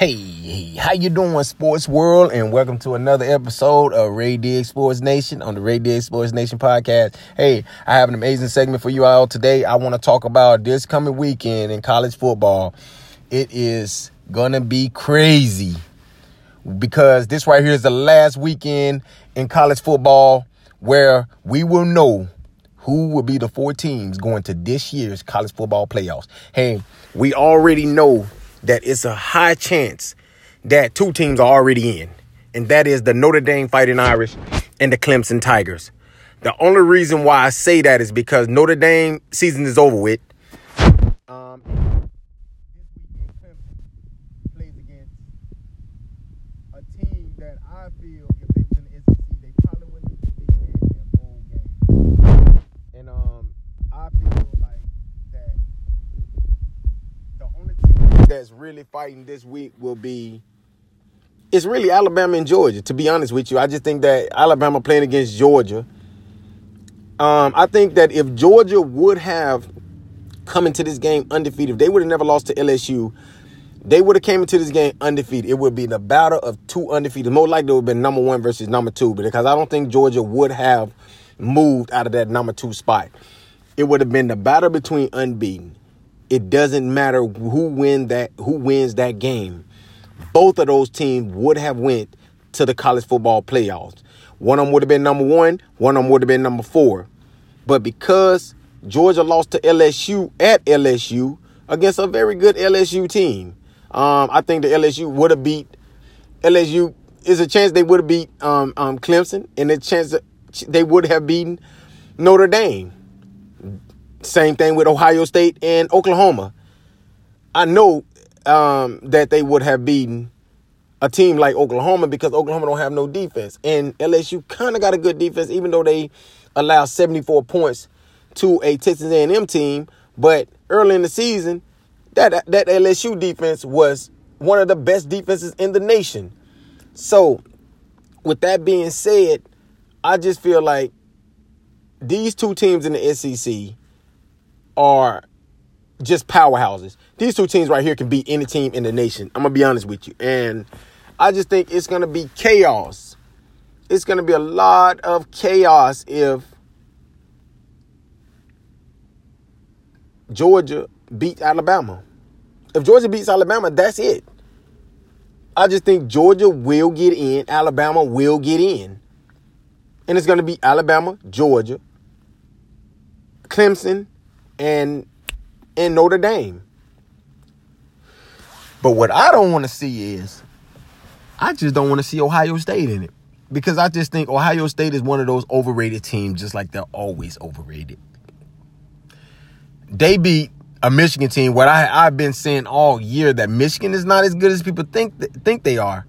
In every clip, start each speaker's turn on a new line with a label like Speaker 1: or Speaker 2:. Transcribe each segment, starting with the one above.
Speaker 1: Hey, how you doing, sports world? And welcome to another episode of Ray Diggs Sports Nation on the Ray Diggs Sports Nation podcast. Hey, I have an amazing segment for you all today. I want to talk about this coming weekend in college football. It is gonna be crazy because this right here is the last weekend in college football where we will know who will be the four teams going to this year's college football playoffs. Hey, we already know that it's a high chance that two teams are already in, and that is the Notre Dame Fighting Irish and the Clemson Tigers. The only reason why I say that is because Notre Dame season is over with. Um, this weekend, that's really fighting this week will be it's really Alabama and Georgia. To be honest with you, I just think that Alabama playing against Georgia. Um, I think that if Georgia would have come into this game undefeated, they would have never lost to LSU, they would have came into this game undefeated. It would be the battle of two undefeated. More likely it would have been number one versus number two, because I don't think Georgia would have moved out of that number two spot. It would have been the battle between unbeaten. It doesn't matter who win that who wins that game. Both of those teams would have went to the college football playoffs. One of them would have been number one. One of them would have been number four. But because Georgia lost to LSU at LSU against a very good LSU team, um, I think the LSU would have beat LSU. Is a chance they would have beat um, um, Clemson, and a chance they would have beaten Notre Dame. Same thing with Ohio State and Oklahoma. I know um, that they would have beaten a team like Oklahoma because Oklahoma don't have no defense, and LSU kind of got a good defense, even though they allow 74 points to a Texas A&M team. But early in the season, that that LSU defense was one of the best defenses in the nation. So, with that being said, I just feel like these two teams in the SEC are just powerhouses. These two teams right here can beat any team in the nation. I'm gonna be honest with you, and I just think it's gonna be chaos. It's gonna be a lot of chaos if Georgia beats Alabama. If Georgia beats Alabama, that's it. I just think Georgia will get in, Alabama will get in. And it's going to be Alabama, Georgia, Clemson, and and Notre Dame. But what I don't want to see is I just don't want to see Ohio State in it. Because I just think Ohio State is one of those overrated teams, just like they're always overrated. They beat a Michigan team. What I, I've been saying all year that Michigan is not as good as people think think they are.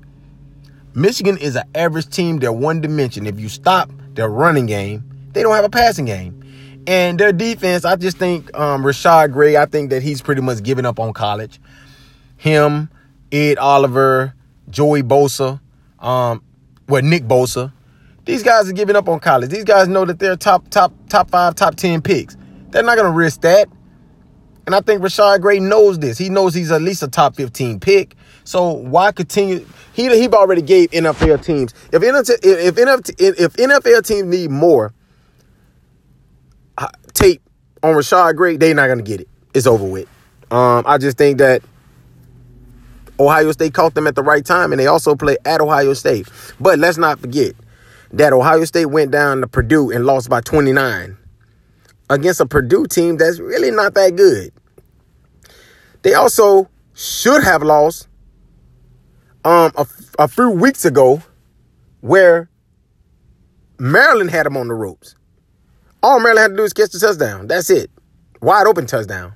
Speaker 1: Michigan is an average team. They're one dimension. If you stop their running game, they don't have a passing game. And their defense, I just think um, Rashan Gary, I think that he's pretty much given up on college. Him, Ed Oliver, Joey Bosa, um, well, Nick Bosa. These guys are giving up on college. These guys know that they're top, top, top five, top ten picks. They're not to risk that. And I think Rashan Gary knows this. He knows he's at least a top 15 pick. So why continue? He he already gave NFL teams. If NFL, if NFL, if NFL teams need more tape on Rashan Gary, they're not gonna get it. It's over with. Um, I just think that Ohio State caught them at the right time, and they also play at Ohio State. But let's not forget that Ohio State went down to Purdue and lost by 29 against a Purdue team that's really not that good. They also should have lost um, a, a few weeks ago where Maryland had them on the ropes. All Maryland had to do is catch the touchdown. That's it. Wide open touchdown.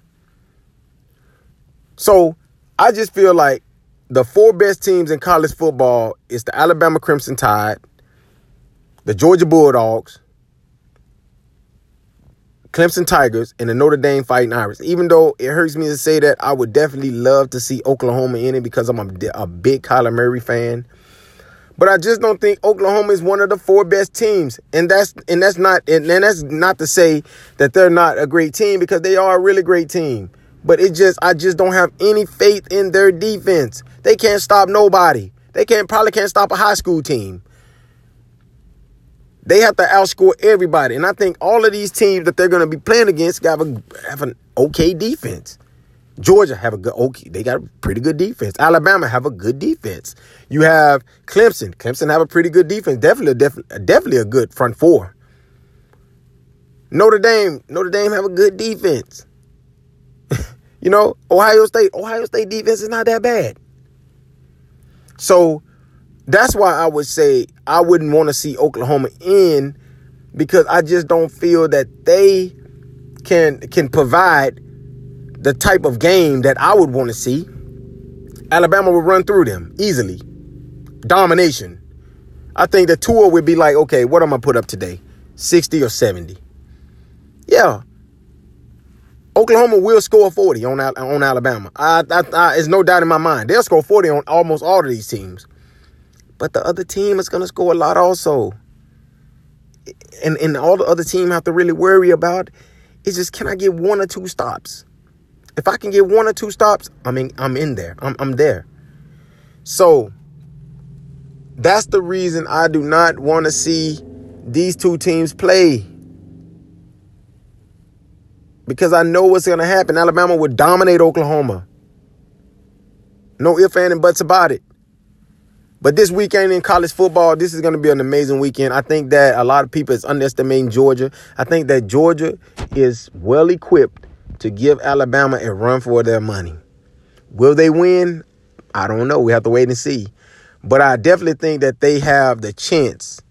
Speaker 1: So I just feel like the four best teams in college football is the Alabama Crimson Tide, the Georgia Bulldogs, Clemson Tigers, and the Notre Dame Fighting Irish. Even though it hurts me to say that, I would definitely love to see Oklahoma in it because I'm a, a big Kyler Murray fan. But I just don't think Oklahoma is one of the four best teams, and that's and that's not and, and that's not to say that they're not a great team because they are a really great team. But it just I just don't have any faith in their defense. They can't stop nobody. They can't probably can't stop a high school team. They have to outscore everybody. And I think all of these teams that they're going to be playing against have, a, have an okay defense. Georgia have a good okay, they got a pretty good defense. Alabama have a good defense. You have Clemson. Clemson have a pretty good defense. Definitely, definitely, definitely a good front four. Notre Dame, Notre Dame have a good defense. you know, Ohio State, Ohio State defense is not that bad. So that's why I would say I wouldn't want to see Oklahoma in because I just don't feel that they can can provide the type of game that I would want to see. Alabama would run through them easily. Domination. I think the Tua would be like, okay, what am I put up today? 60 or 70. Yeah. Oklahoma will score 40 on, on Alabama. I, I, I, there's no doubt in my mind. They'll score 40 on almost all of these teams. But the other team is going to score a lot also. And, and all the other team have to really worry about is just can I get one or two stops? If I can get one or two stops, I mean, I'm in there. I'm, I'm there. So that's the reason I do not want to see these two teams play. Because I know what's going to happen. Alabama would dominate Oklahoma. No ifs, ands, and buts about it. But this weekend in college football, this is going to be an amazing weekend. I think that a lot of people is underestimating Georgia. I think that Georgia is well equipped to give Alabama a run for their money. Will they win? I don't know. We have to wait and see. But I definitely think that they have the chance.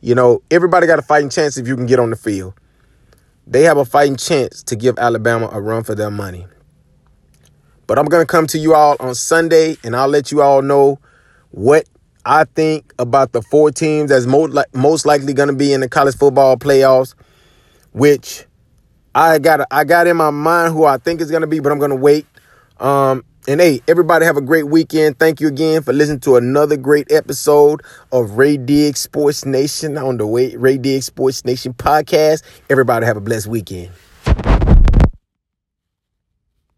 Speaker 1: You know, everybody got a fighting chance if you can get on the field. They have a fighting chance to give Alabama a run for their money. But I'm going to come to you all on Sunday and I'll let you all know what I think about the four teams that's most, most likely going to be in the college football playoffs, which I got I got in my mind who I think is to be, but I'm to wait. Um, and hey, everybody have a great weekend. Thank you again for listening to another great episode of Ray Diggs Sports Nation on the Ray Diggs Sports Nation podcast. Everybody have a blessed weekend.